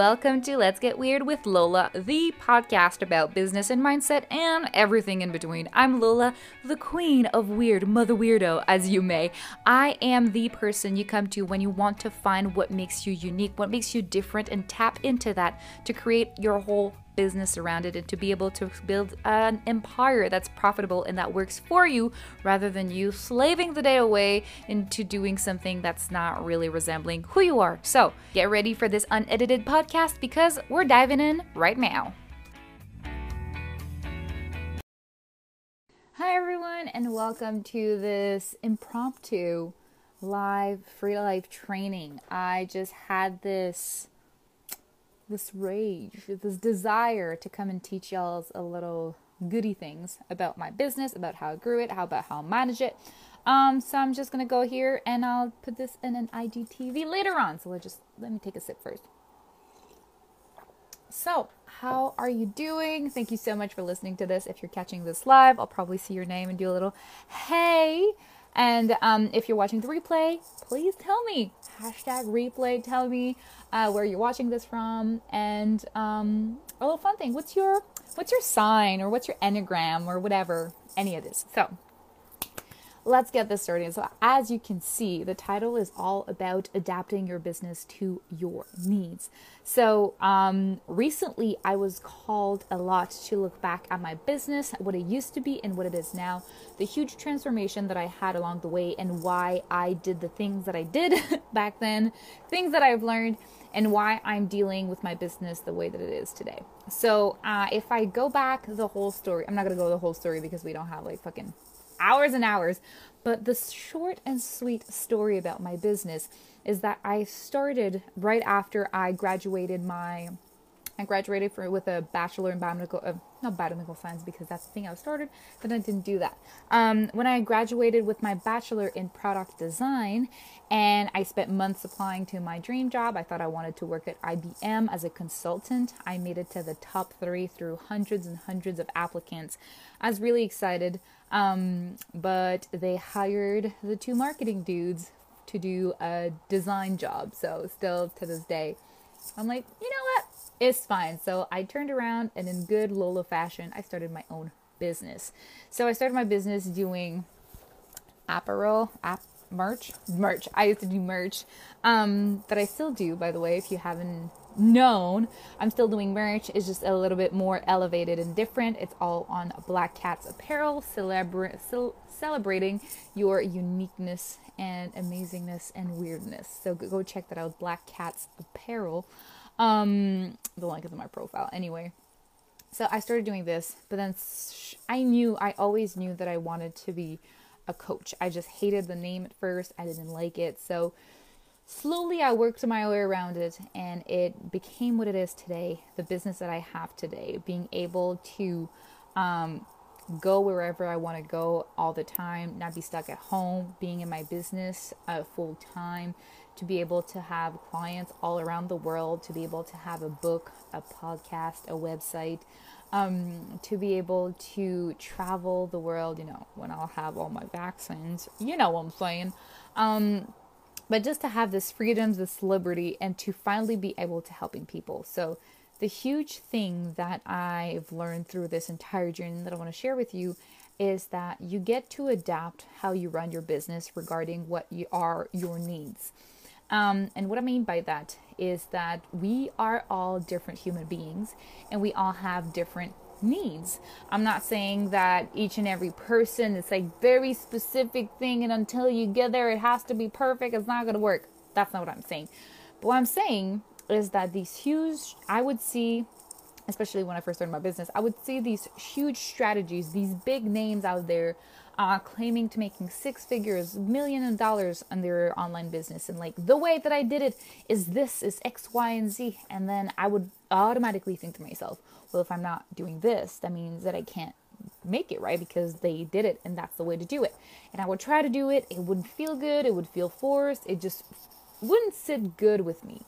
welcome to Let's Get Weird with Lola, the podcast about business and mindset and everything in between. I'm Lola, the queen of weird, mother weirdo, as you may. I am the person you come to when you want to find what makes you unique, what makes you different, and tap into that to create your whole business around it and to be able to build an empire that's profitable and that works for you rather than you slaving the day away into doing something that's not really resembling who you are. So, get ready for this unedited podcast because we're diving in right now. Hi, everyone, and welcome to this impromptu live free life training. I just had this this rage, this desire to come and teach y'all a little goody things about my business, about how I grew it, how about how I manage it. Um, so I'm just gonna go here and I'll put this in an IGTV later on. So let just let me take a sip first. So, how are you doing? Thank you so much for listening to this. If you're catching this live, I'll probably see your name and do a little hey. And um, if you're watching the replay, please tell me. Hashtag replay. Tell me uh, where you're watching this from, and um, a little fun thing. What's your what's your sign or what's your enneagram or whatever any of this. So let's get this started. So, as you can see, the title is all about adapting your business to your needs. So, um, recently I was called a lot to look back at my business, what it used to be and what it is now, the huge transformation that I had along the way, and why I did the things that I did back then, things that I've learned, and why I'm dealing with my business the way that it is today. So, uh, if I go back the whole story, I'm not gonna go the whole story because we don't have like fucking hours and hours. But the short and sweet story about my business is that I started right after I graduated my I graduated for, with a bachelor in biomedical, uh, not biomedical science because that's the thing I started, but I didn't do that. Um, when I graduated with my bachelor in product design, and I spent months applying to my dream job, I thought I wanted to work at IBM as a consultant. I made it to the top three through hundreds and hundreds of applicants. I was really excited, um, but they hired the two marketing dudes to do a design job. So still to this day, I'm like, you know what? It's fine. So I turned around and in good Lola fashion, I started my own business. So I started my business doing apparel, app merch, merch. I used to do merch, um, that I still do, by the way. If you haven't known, I'm still doing merch. It's just a little bit more elevated and different. It's all on Black Cats Apparel, celebra- ce- celebrating your uniqueness and amazingness and weirdness. So go check that out, Black Cats Apparel. Um, the link is in my profile. Anyway, so I started doing this, but then I knew, I always knew that I wanted to be a coach. I just hated the name at first. I didn't like it. So slowly I worked my way around it and it became what it is today, the business that I have today, being able to um, go wherever I want to go all the time, not be stuck at home, being in my business uh, full time, to be able to have clients all around the world, to be able to have a book, a podcast, a website, um, to be able to travel the world, you know, when I'll have all my vaccines, you know what I'm saying. Um, but just to have this freedom, this liberty, and to finally be able to helping people. So, the huge thing that I've learned through this entire journey that I want to share with you is that you get to adapt how you run your business regarding what you are your needs. Um, and what I mean by that is that we are all different human beings and we all have different needs. I'm not saying that each and every person is like very specific thing and until you get there it has to be perfect. It's not going to work. That's not what I'm saying. But what I'm saying is that these huge I would see especially when I first started my business, I would see these huge strategies, these big names out there uh, claiming to making six figures, million of dollars on their online business. And like, the way that I did it is this, is X, Y, and Z. And then I would automatically think to myself, well, if I'm not doing this, that means that I can't make it, right? Because they did it and that's the way to do it. And I would try to do it. It wouldn't feel good. It would feel forced. It just wouldn't sit good with me.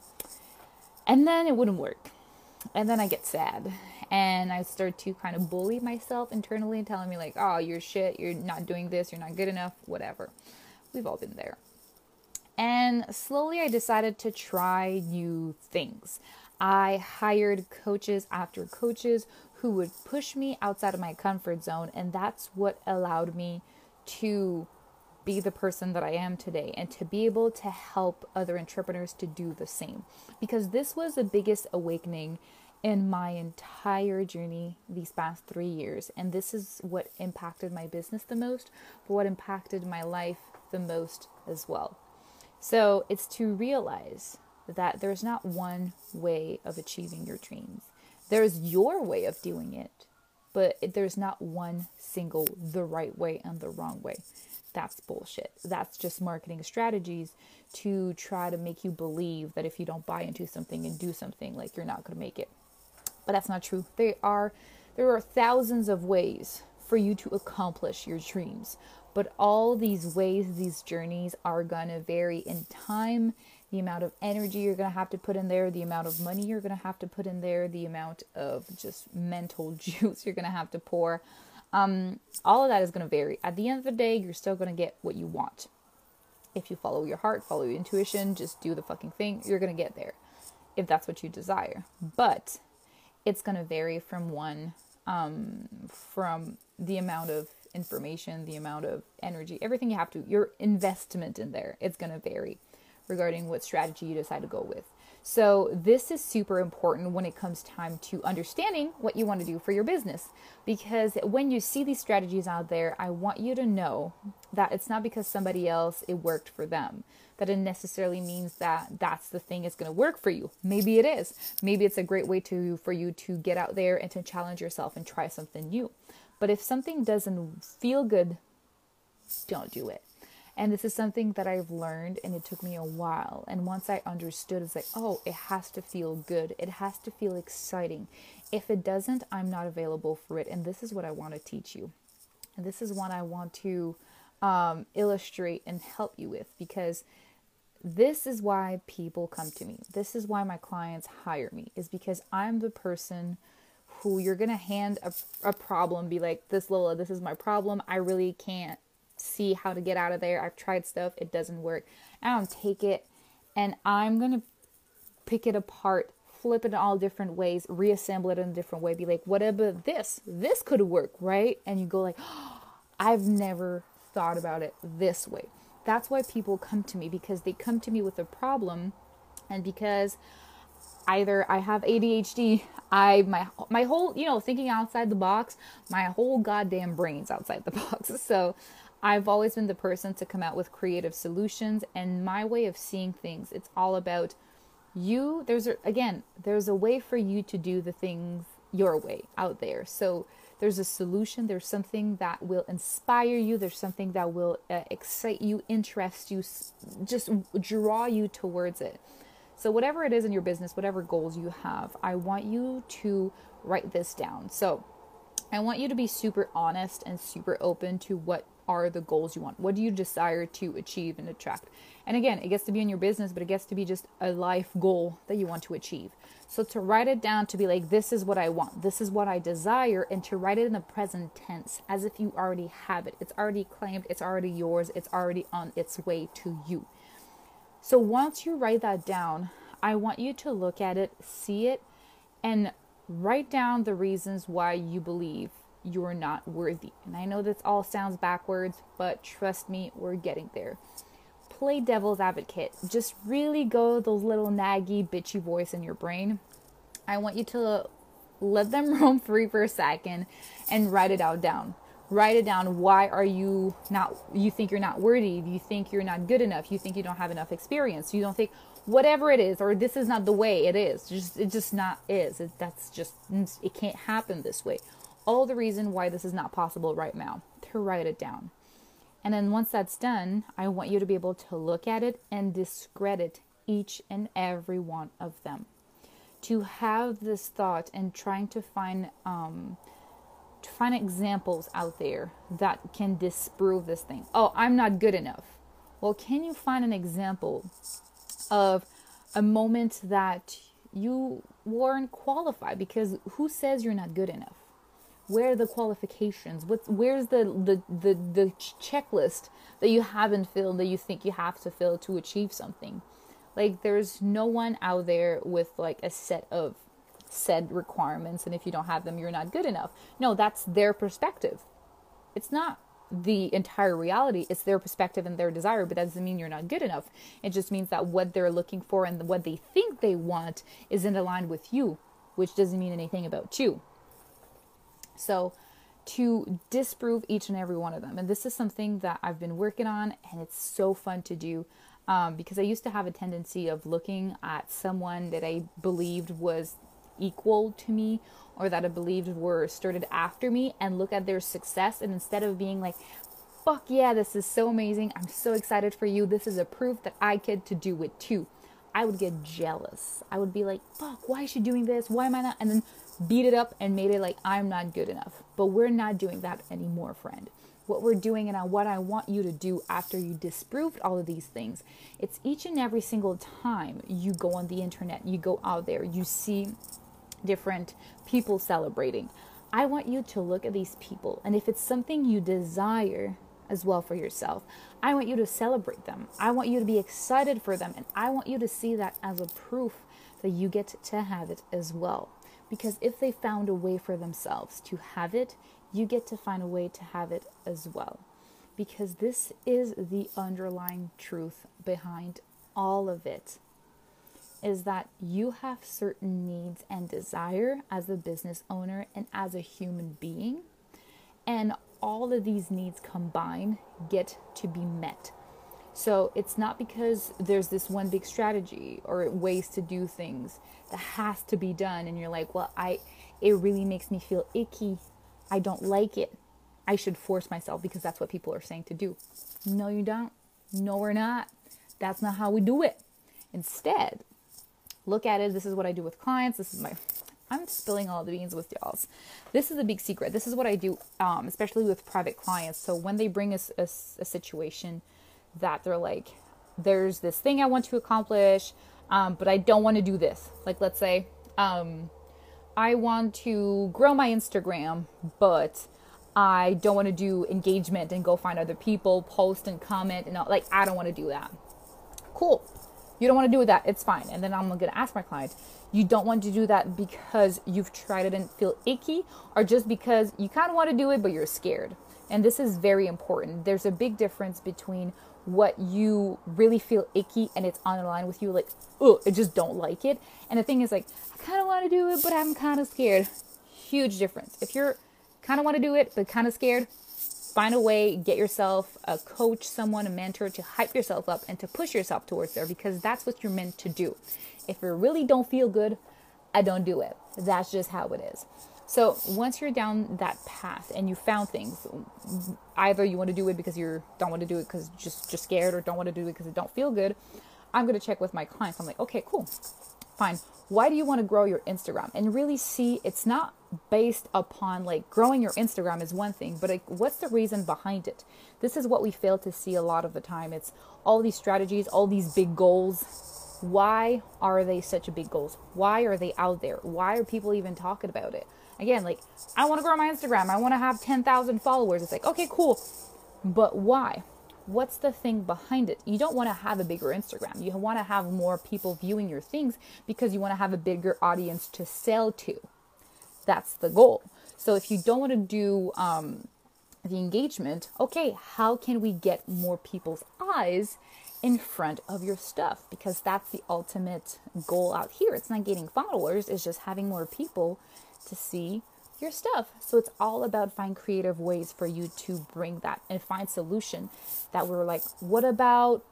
And then it wouldn't work. And then I get sad and I start to kind of bully myself internally, telling me like, "Oh, you're shit. You're not doing this. You're not good enough. Whatever." We've all been there. And slowly, I decided to try new things. I hired coaches after coaches who would push me outside of my comfort zone, and that's what allowed me to be the person that I am today and to be able to help other entrepreneurs to do the same. Because this was the biggest awakening in my entire journey these past three years. And this is what impacted my business the most, but what impacted my life the most as well. So it's to realize that there's not one way of achieving your dreams. There's your way of doing it, but there's not one single the right way and the wrong way. That's bullshit. That's just marketing strategies to try to make you believe that if you don't buy into something and do something, like you're not going to make it. But that's not true. There are there are thousands of ways for you to accomplish your dreams. But all these ways, these journeys are going to vary in time, the amount of energy you're going to have to put in there, the amount of money you're going to have to put in there, the amount of just mental juice you're going to have to pour. Um, all of that is going to vary. At the end of the day, you're still going to get what you want. If you follow your heart, follow your intuition, just do the fucking thing, you're going to get there if that's what you desire. But it's going to vary from one um, from the amount of information, the amount of energy, everything you have to, your investment in there, it's going to vary regarding what strategy you decide to go with. So, this is super important when it comes time to understanding what you want to do for your business. Because when you see these strategies out there, I want you to know that it's not because somebody else it worked for them that it necessarily means that that's the thing is going to work for you. Maybe it is. Maybe it's a great way to for you to get out there and to challenge yourself and try something new. But if something doesn't feel good, don't do it. And this is something that I've learned and it took me a while. And once I understood, it's like, oh, it has to feel good. It has to feel exciting. If it doesn't, I'm not available for it. And this is what I want to teach you. And this is what I want to um, illustrate and help you with because this is why people come to me. This is why my clients hire me, is because I'm the person who you're going to hand a, a problem, be like, this Lola, this is my problem. I really can't see how to get out of there. I've tried stuff, it doesn't work. I don't take it and I'm going to pick it apart, flip it all different ways, reassemble it in a different way, be like, whatever this, this could work, right? And you go like, oh, I've never thought about it this way. That's why people come to me because they come to me with a problem and because either I have ADHD, I my my whole, you know, thinking outside the box, my whole goddamn brain's outside the box. So I've always been the person to come out with creative solutions and my way of seeing things. It's all about you. There's a, again, there's a way for you to do the things your way out there. So there's a solution, there's something that will inspire you, there's something that will uh, excite you, interest you, just draw you towards it. So, whatever it is in your business, whatever goals you have, I want you to write this down. So, I want you to be super honest and super open to what are the goals you want? What do you desire to achieve and attract? And again, it gets to be in your business, but it gets to be just a life goal that you want to achieve. So to write it down to be like, this is what I want, this is what I desire, and to write it in the present tense as if you already have it. It's already claimed, it's already yours, it's already on its way to you. So once you write that down, I want you to look at it, see it, and write down the reasons why you believe you're not worthy. And I know this all sounds backwards, but trust me, we're getting there. Play devil's advocate. Just really go the little naggy, bitchy voice in your brain. I want you to let them roam free for a second and write it out down. Write it down. Why are you not, you think you're not worthy? You think you're not good enough? You think you don't have enough experience? You don't think, whatever it is, or this is not the way it is. Just, it just not is. It, that's just, it can't happen this way all the reason why this is not possible right now, to write it down. And then once that's done, I want you to be able to look at it and discredit each and every one of them. To have this thought and trying to find um, to find examples out there that can disprove this thing. Oh, I'm not good enough. Well, can you find an example of a moment that you weren't qualified? Because who says you're not good enough? Where are the qualifications what's where's the, the the the checklist that you haven't filled that you think you have to fill to achieve something Like there's no one out there with like a set of said requirements and if you don't have them you're not good enough. No, that's their perspective. It's not the entire reality. It's their perspective and their desire, but that doesn't mean you're not good enough. It just means that what they're looking for and what they think they want isn't aligned with you, which doesn't mean anything about you. So, to disprove each and every one of them. And this is something that I've been working on, and it's so fun to do um, because I used to have a tendency of looking at someone that I believed was equal to me or that I believed were started after me and look at their success. And instead of being like, fuck yeah, this is so amazing, I'm so excited for you, this is a proof that I get to do it too. I would get jealous. I would be like, fuck, why is she doing this? Why am I not? And then beat it up and made it like I'm not good enough. But we're not doing that anymore, friend. What we're doing and what I want you to do after you disproved all of these things, it's each and every single time you go on the internet, you go out there, you see different people celebrating. I want you to look at these people, and if it's something you desire as well for yourself, I want you to celebrate them. I want you to be excited for them, and I want you to see that as a proof that you get to have it as well. Because if they found a way for themselves to have it, you get to find a way to have it as well. Because this is the underlying truth behind all of it is that you have certain needs and desire as a business owner and as a human being. And all of these needs combined get to be met. So it's not because there's this one big strategy or ways to do things that has to be done and you're like, "Well, I it really makes me feel icky. I don't like it. I should force myself because that's what people are saying to do." No, you don't. No, we're not. That's not how we do it. Instead, look at it. This is what I do with clients. This is my I'm spilling all the beans with y'all. This is a big secret. This is what I do, um, especially with private clients. So when they bring us a, a, a, situation that they're like, there's this thing I want to accomplish, um, but I don't want to do this. Like, let's say, um, I want to grow my Instagram, but I don't want to do engagement and go find other people, post and comment, and all. like I don't want to do that. Cool you don't want to do that, it's fine. And then I'm going to ask my client, you don't want to do that because you've tried it and feel icky, or just because you kind of want to do it, but you're scared. And this is very important. There's a big difference between what you really feel icky and it's on the line with you, like, oh, I just don't like it. And the thing is, like, I kind of want to do it, but I'm kind of scared. Huge difference. If you're kind of want to do it, but kind of scared, find a way, get yourself a coach, someone, a mentor to hype yourself up and to push yourself towards there because that's what you're meant to do. If you really don't feel good, I don't do it. That's just how it is. So once you're down that path and you found things, either you want to do it because you don't want to do it because just just scared, or don't want to do it because it don't feel good. I'm gonna check with my clients. I'm like, okay, cool, fine. Why do you want to grow your Instagram? And really see it's not based upon like growing your Instagram is one thing, but like what's the reason behind it? This is what we fail to see a lot of the time. It's all these strategies, all these big goals. Why are they such big goals? Why are they out there? Why are people even talking about it? Again, like I want to grow my Instagram. I want to have 10,000 followers. It's like, okay, cool. But why? What's the thing behind it? You don't want to have a bigger Instagram. You want to have more people viewing your things because you want to have a bigger audience to sell to that's the goal. So if you don't want to do um, the engagement, okay, how can we get more people's eyes in front of your stuff? Because that's the ultimate goal out here. It's not getting followers, it's just having more people to see your stuff. So it's all about find creative ways for you to bring that and find solution that we're like, what about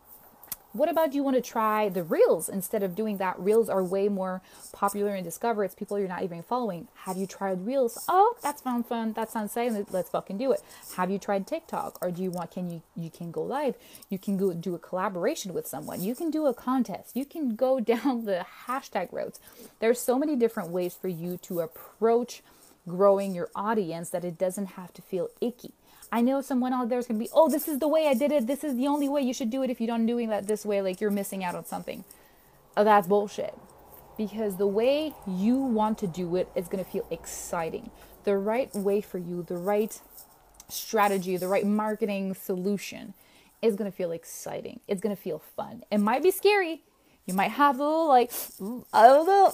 what about do you want to try the reels instead of doing that? Reels are way more popular and discover. It's people you're not even following. Have you tried reels? Oh, that's fun, fun. That sounds exciting. Let's fucking do it. Have you tried TikTok? Or do you want? Can you you can go live? You can go do a collaboration with someone. You can do a contest. You can go down the hashtag roads. There's so many different ways for you to approach growing your audience that it doesn't have to feel icky. I know someone out there is going to be, oh, this is the way I did it. This is the only way you should do it. If you don't doing that this way, like you're missing out on something. Oh, that's bullshit. Because the way you want to do it is going to feel exciting. The right way for you, the right strategy, the right marketing solution is going to feel exciting. It's going to feel fun. It might be scary. You might have a little like a little,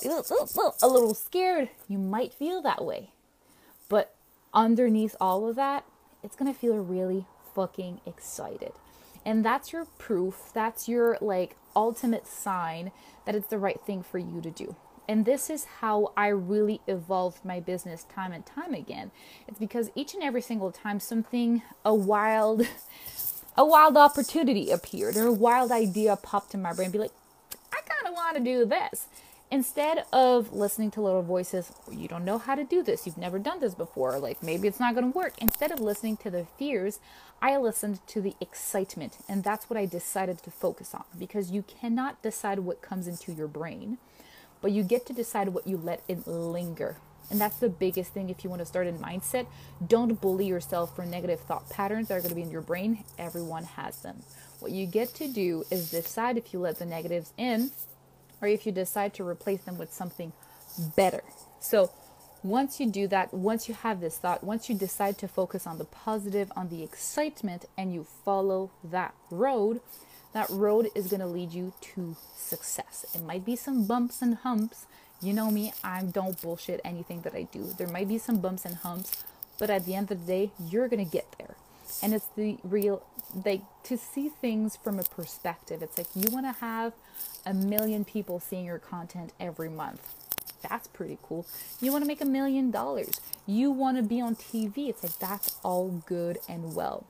a little scared. You might feel that way. But underneath all of that, it's going to feel really fucking excited. And that's your proof, that's your like ultimate sign that it's the right thing for you to do. And this is how I really evolved my business time and time again. It's because each and every single time something, a wild, a wild opportunity appeared or a wild idea popped in my brain, be like, I kind of want to do this. Instead of listening to little voices, you don't know how to do this, you've never done this before, like maybe it's not going to work. Instead of listening to the fears, I listened to the excitement. And that's what I decided to focus on because you cannot decide what comes into your brain but you get to decide what you let it linger. And that's the biggest thing if you want to start in mindset. Don't bully yourself for negative thought patterns that are going to be in your brain. Everyone has them. What you get to do is decide if you let the negatives in or if you decide to replace them with something better. So, once you do that, once you have this thought, once you decide to focus on the positive, on the excitement, and you follow that road, that road is going to lead you to success. It might be some bumps and humps. You know me, I don't bullshit anything that I do. There might be some bumps and humps, but at the end of the day, you're going to get there. And it's the real, like, to see things from a perspective. It's like you want to have a million people seeing your content every month. That's pretty cool. You want to make a million dollars. You want to be on TV. It's like that's all good and well.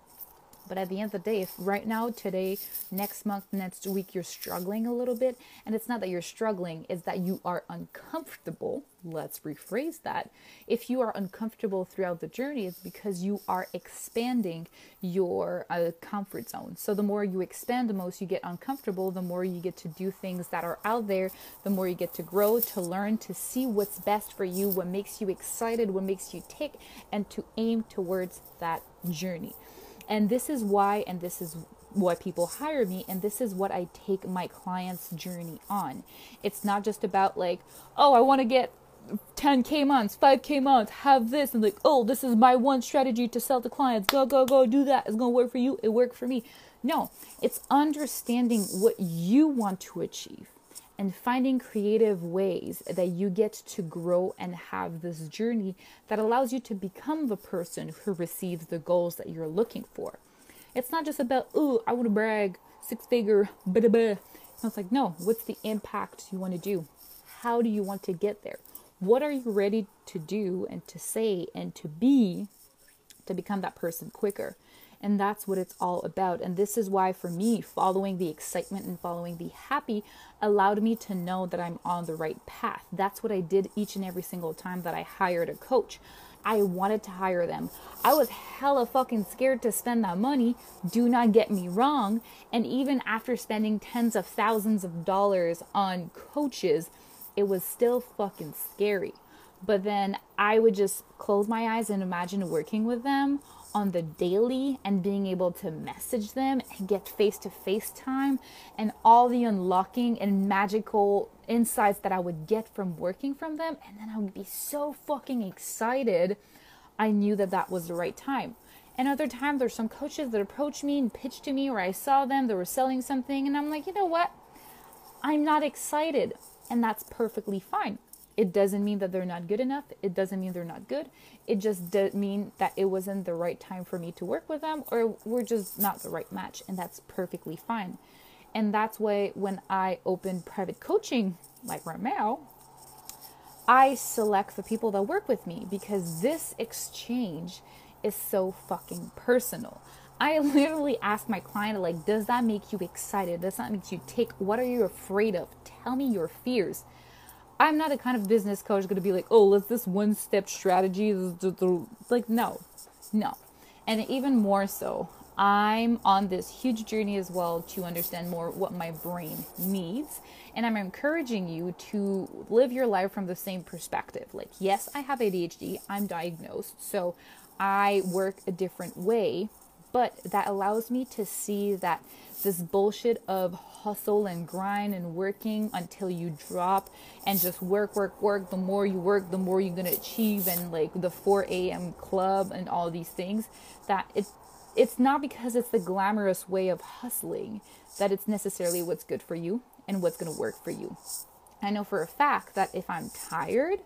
But at the end of the day, if right now, today, next month, next week, you're struggling a little bit, and it's not that you're struggling, it's that you are uncomfortable. Let's rephrase that. If you are uncomfortable throughout the journey, it's because you are expanding your uh, comfort zone. So the more you expand, the most you get uncomfortable, the more you get to do things that are out there, the more you get to grow, to learn, to see what's best for you, what makes you excited, what makes you tick, and to aim towards that journey. And this is why, and this is why people hire me, and this is what I take my clients' journey on. It's not just about like, oh, I want to get 10k months, 5k months, have this, and like, oh, this is my one strategy to sell to clients. Go, go, go, do that. It's gonna work for you. It worked for me. No, it's understanding what you want to achieve and finding creative ways that you get to grow and have this journey that allows you to become the person who receives the goals that you're looking for. It's not just about, oh, I want to brag, six figure, blah, blah. It's like, no, what's the impact you want to do? How do you want to get there? What are you ready to do and to say and to be to become that person quicker? And that's what it's all about. And this is why, for me, following the excitement and following the happy allowed me to know that I'm on the right path. That's what I did each and every single time that I hired a coach. I wanted to hire them. I was hella fucking scared to spend that money. Do not get me wrong. And even after spending tens of thousands of dollars on coaches, it was still fucking scary. But then I would just close my eyes and imagine working with them on the daily and being able to message them and get face to face time and all the unlocking and magical insights that I would get from working from them. And then I would be so fucking excited. I knew that that was the right time. And other times, there's some coaches that approached me and pitched to me, or I saw them, they were selling something, and I'm like, you know what? I'm not excited. And that's perfectly fine. It doesn't mean that they're not good enough. It doesn't mean they're not good. It just does mean that it wasn't the right time for me to work with them or we're just not the right match. And that's perfectly fine. And that's why when I open private coaching, like right now, I select the people that work with me because this exchange is so fucking personal. I literally ask my client, like, does that make you excited? Does that make you tick? What are you afraid of? Tell me your fears. I'm not a kind of business coach going to be like, oh, let's this one step strategy. Like, no, no. And even more so, I'm on this huge journey as well to understand more what my brain needs. And I'm encouraging you to live your life from the same perspective. Like, yes, I have ADHD, I'm diagnosed, so I work a different way, but that allows me to see that this bullshit of hustle and grind and working until you drop and just work, work, work. The more you work, the more you're gonna achieve, and like the 4 a.m. club and all these things that it it's not because it's the glamorous way of hustling that it's necessarily what's good for you and what's to work for you. I know for a fact that if I'm tired,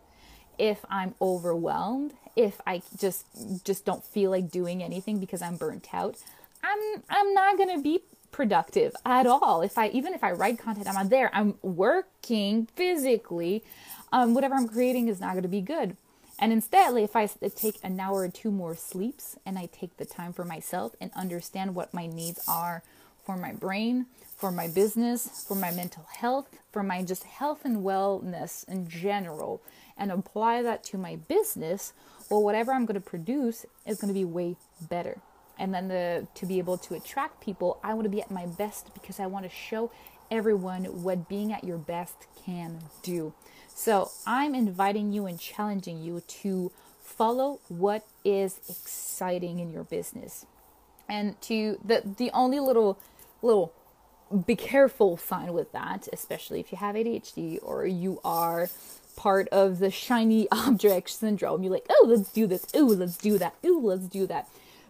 if I'm overwhelmed, if I just just don't feel like doing anything because I'm burnt out, I'm I'm not going to be productive at all. If I even if I write content, I'm not there. I'm working physically. Um, whatever I'm creating is not going to be good. And instead, if I take an hour or two more sleeps and I take the time for myself and understand what my needs are for my brain, for my business, for my mental health, for my just health and wellness in general, and apply that to my business, well, whatever I'm going to produce is going to be way better. And then the to be able to attract people, I want to be at my best because I want to show everyone what being at your best can do. So I'm inviting you and challenging you to follow what is exciting in your business. And to the the only little little be careful sign with that, especially if you have ADHD or you are part of the shiny object syndrome. You're like, oh, let's do this. Oh, let's do that. Oh, let's do that.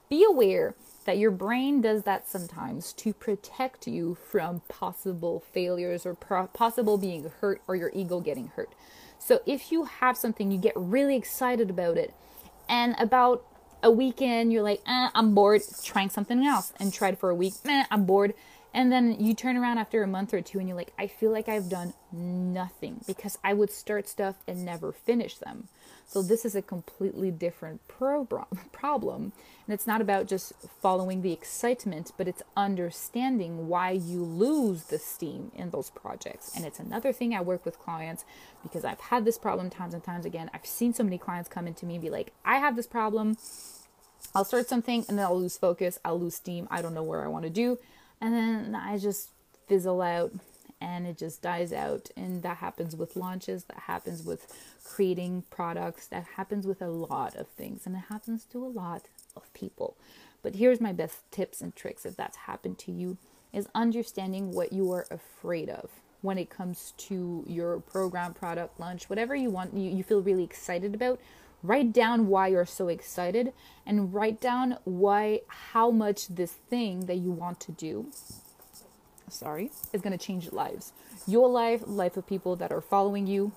Be aware that your brain does that sometimes to protect you from possible failures or pro- possible being hurt or your ego getting hurt. So if you have something, you get really excited about it, and about a weekend, you're like, eh, I'm bored, trying something else, and tried for a week, eh, I'm bored and then you turn around after a month or two and you're like, I feel like I've done nothing because I would start stuff and never finish them. So this is a completely different pro- problem. And it's not about just following the excitement, but it's understanding why you lose the steam in those projects. And it's another thing I work with clients because I've had this problem times and times again. I've seen so many clients come into me and be like, I have this problem. I'll start something and then I'll lose focus. I'll lose steam. I don't know where I want to do and then I just fizzle out and it just dies out. And that happens with launches, that happens with creating products, that happens with a lot of things, and it happens to a lot of people. But here's my best tips and tricks if that's happened to you is understanding what you are afraid of when it comes to your program, product, launch, whatever you want, you, you feel really excited about. Write down why you're so excited and write down why, how much this thing that you want to do, sorry, is going to change lives. Your life, life of people that are following you,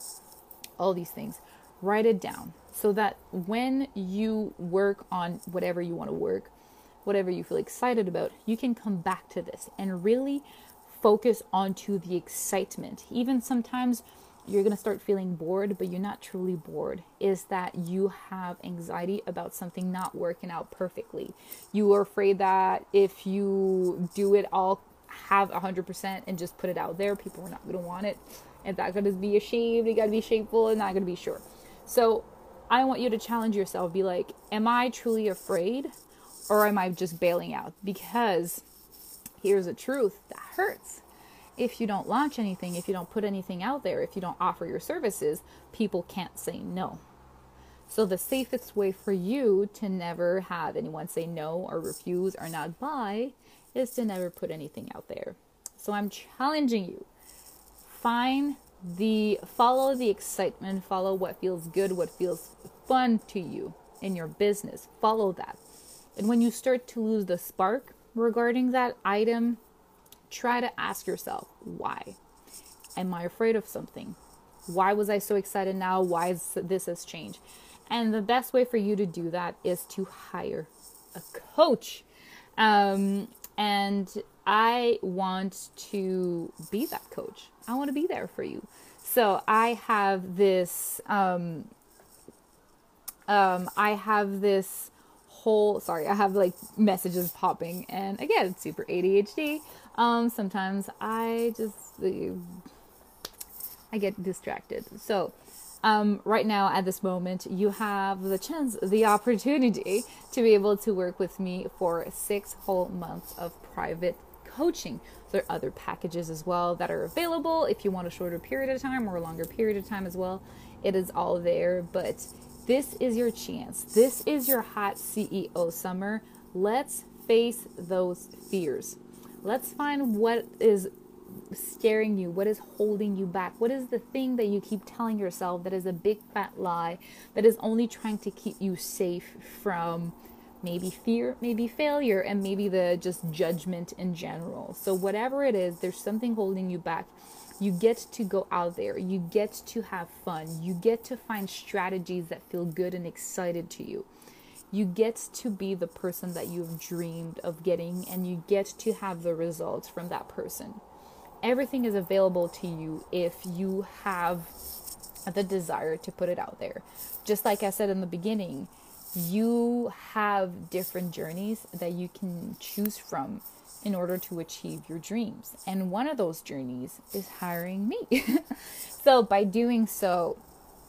all these things. Write it down so that when you work on whatever you want to work, whatever you feel excited about, you can come back to this and really focus onto the excitement. Even sometimes you're going to start feeling bored, but you're not truly bored, is that you have anxiety about something not working out perfectly. You are afraid that if you do it all, have 100% and just put it out there, people are not going to want it. And that's going to be ashamed, you got to be shameful, and not going to be sure. So I want you to challenge yourself. Be like, am I truly afraid or am I just bailing out? Because here's the truth that hurts if you don't launch anything, if you don't put anything out there, if you don't offer your services, people can't say no. So, the safest way for you to never have anyone say no or refuse or not buy is to never put anything out there. So, I'm challenging you find the follow the excitement, follow what feels good, what feels fun to you in your business. Follow that. And when you start to lose the spark regarding that item, try to ask yourself why. Am I afraid of something? Why was I so excited now? Why is this has changed? And the best way for you to do that is to hire a coach. Um, and I want to be that coach. I want to be there for you. So I have this. Um, um, I have this whole. Sorry, I have like messages popping, and again, super ADHD. Um, sometimes I just I get distracted. So um, right now at this moment, you have the chance, the opportunity to be able to work with me for six whole months of private coaching. There are other packages as well that are available if you want a shorter period of time or a longer period of time as well. It is all there, but this is your chance. This is your hot CEO summer. Let's face those fears. Let's find what is scaring you, what is holding you back, what is the thing that you keep telling yourself that is a big fat lie that is only trying to keep you safe from maybe fear, maybe failure, and maybe the just judgment in general. So, whatever it is, there's something holding you back. You get to go out there, you get to have fun, you get to find strategies that feel good and excited to you. You get to be the person that you've dreamed of getting, and you get to have the results from that person. Everything is available to you if you have the desire to put it out there. Just like I said in the beginning, you have different journeys that you can choose from in order to achieve your dreams. And one of those journeys is hiring me. so, by doing so,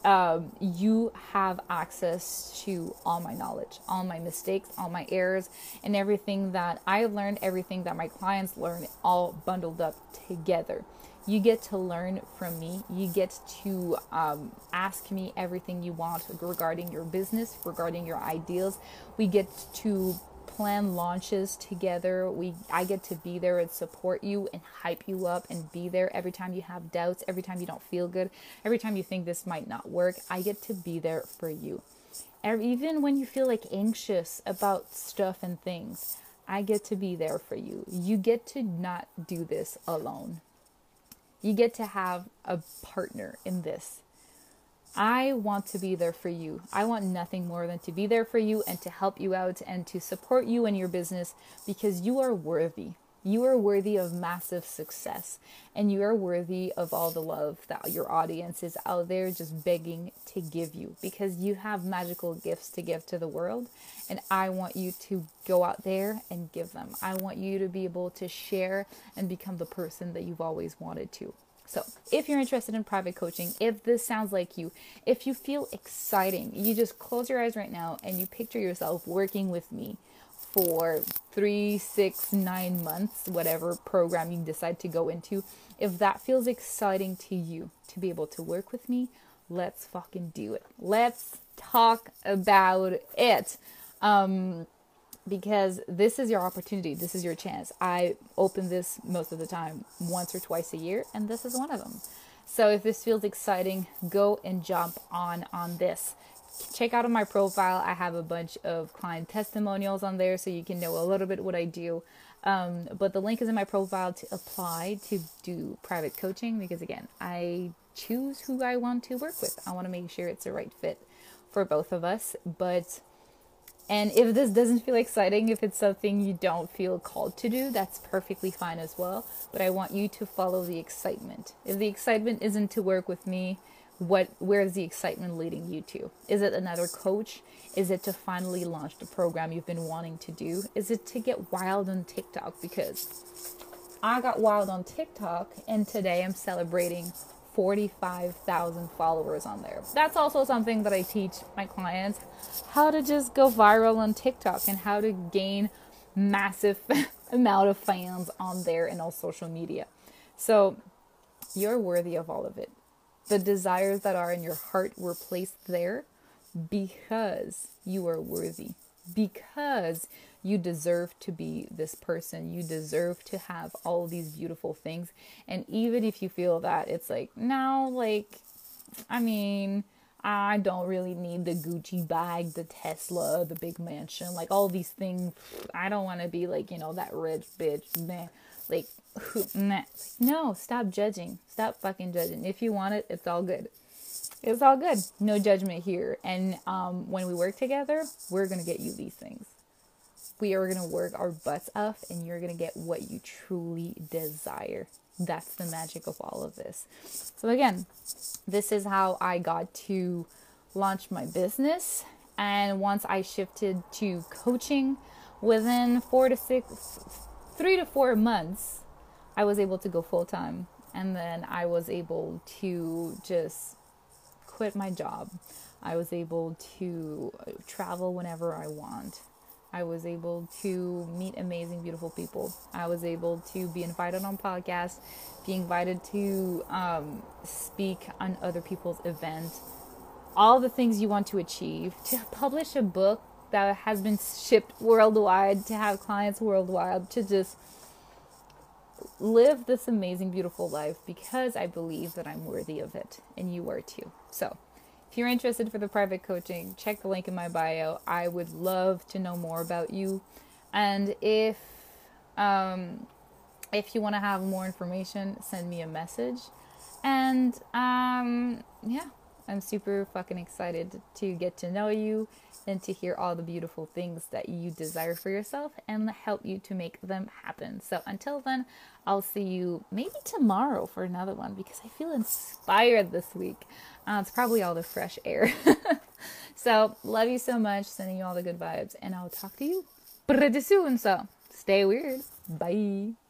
um, you have access to all my knowledge, all my mistakes, all my errors, and everything that I learned, everything that my clients learned, all bundled up together you get to learn from me. You get to um, ask me everything you want regarding your business, regarding your ideals. We get to plan launches together. We I get to be there and support you and hype you up and be there every time you have doubts, every time you don't feel good, every time you think this might not work. I get to be there for you. Even when you feel like anxious about stuff and things, I get to be there for you. You get to not do this alone. You get to have a partner in this. I want to be there for you. I want nothing more than to be there for you and to help you out and to support you in your business because you are worthy. You are worthy of massive success and you are worthy of all the love that your audience is out there just begging to give you because you have magical gifts to give to the world. And I want you to go out there and give them. I want you to be able to share and become the person that you've always wanted to. So, if you're interested in private coaching, if this sounds like you, if you feel exciting, you just close your eyes right now and you picture yourself working with me for three, six, nine months, whatever program you decide to go into. If that feels exciting to you to be able to work with me, let's fucking do it. Let's talk about it. Um, because this is your opportunity. This is your chance. I open this most of the time, once or twice a year, and this is one of them. So if this feels exciting, go and jump on on this. Check out my profile. I have a bunch of client testimonials on there, so you can know a little bit what I do. Um, but the link is in my profile to apply to do private coaching because again, I choose who I want to work with. I want to make sure it's the right fit for both of us, but and if this doesn't feel exciting, if it's something you don't feel called to do, that's perfectly fine as well. But I want you to follow the excitement. If the excitement isn't to work with me, what where is the excitement leading you to? Is it another coach? Is it to finally launch the program you've been wanting to do? Is it to get wild on TikTok because I got wild on TikTok and today I'm celebrating 45,000 followers on there. That's also something that I teach my clients how to just go viral on TikTok and how to gain massive amount of fans on there and all social media. So you're worthy of all of it. The desires that are in your heart were placed there because you are worthy. Because you deserve to be this person. You deserve to have all these beautiful things. And even if you feel that it's like, no, like, I mean, I don't really need the Gucci bag, the Tesla, the big mansion, like all these things. I don't want to be like, you know, that rich bitch, man. Like, nah. no, stop judging. Stop fucking judging. If you want it, it's all good. It's all good. No judgment here. And um, when we work together, we're going to get you these things we are going to work our butts off and you're going to get what you truly desire. That's the magic of all of this. So, again, this is how I got to launch my business. And once I shifted to coaching, within four to six, three to four months, I was able to go full time. And then I was able to just quit my job. I was able to travel whenever I want. I was able to meet amazing, beautiful people. I was able to be invited on podcasts, be invited to um, speak on other people's events. All the things you want to achieve, to publish a book that has been shipped worldwide, to have clients worldwide, to just live this amazing, beautiful life because I believe that I'm worthy of it, and you are too. So, if you're interested for the private coaching, check the link in my bio. I would love to know more about you. And if um, if you want to have more information, send me a message. And um, yeah, I'm super fucking excited to get to know you and to hear all the beautiful things that you desire for yourself and help you to make them happen. So until then, I'll see you maybe tomorrow for another one because I feel inspired this week. Uh, it's probably all the fresh air. so, love you so much, sending you all the good vibes, and I'll talk to you pretty soon. So, stay weird. Bye.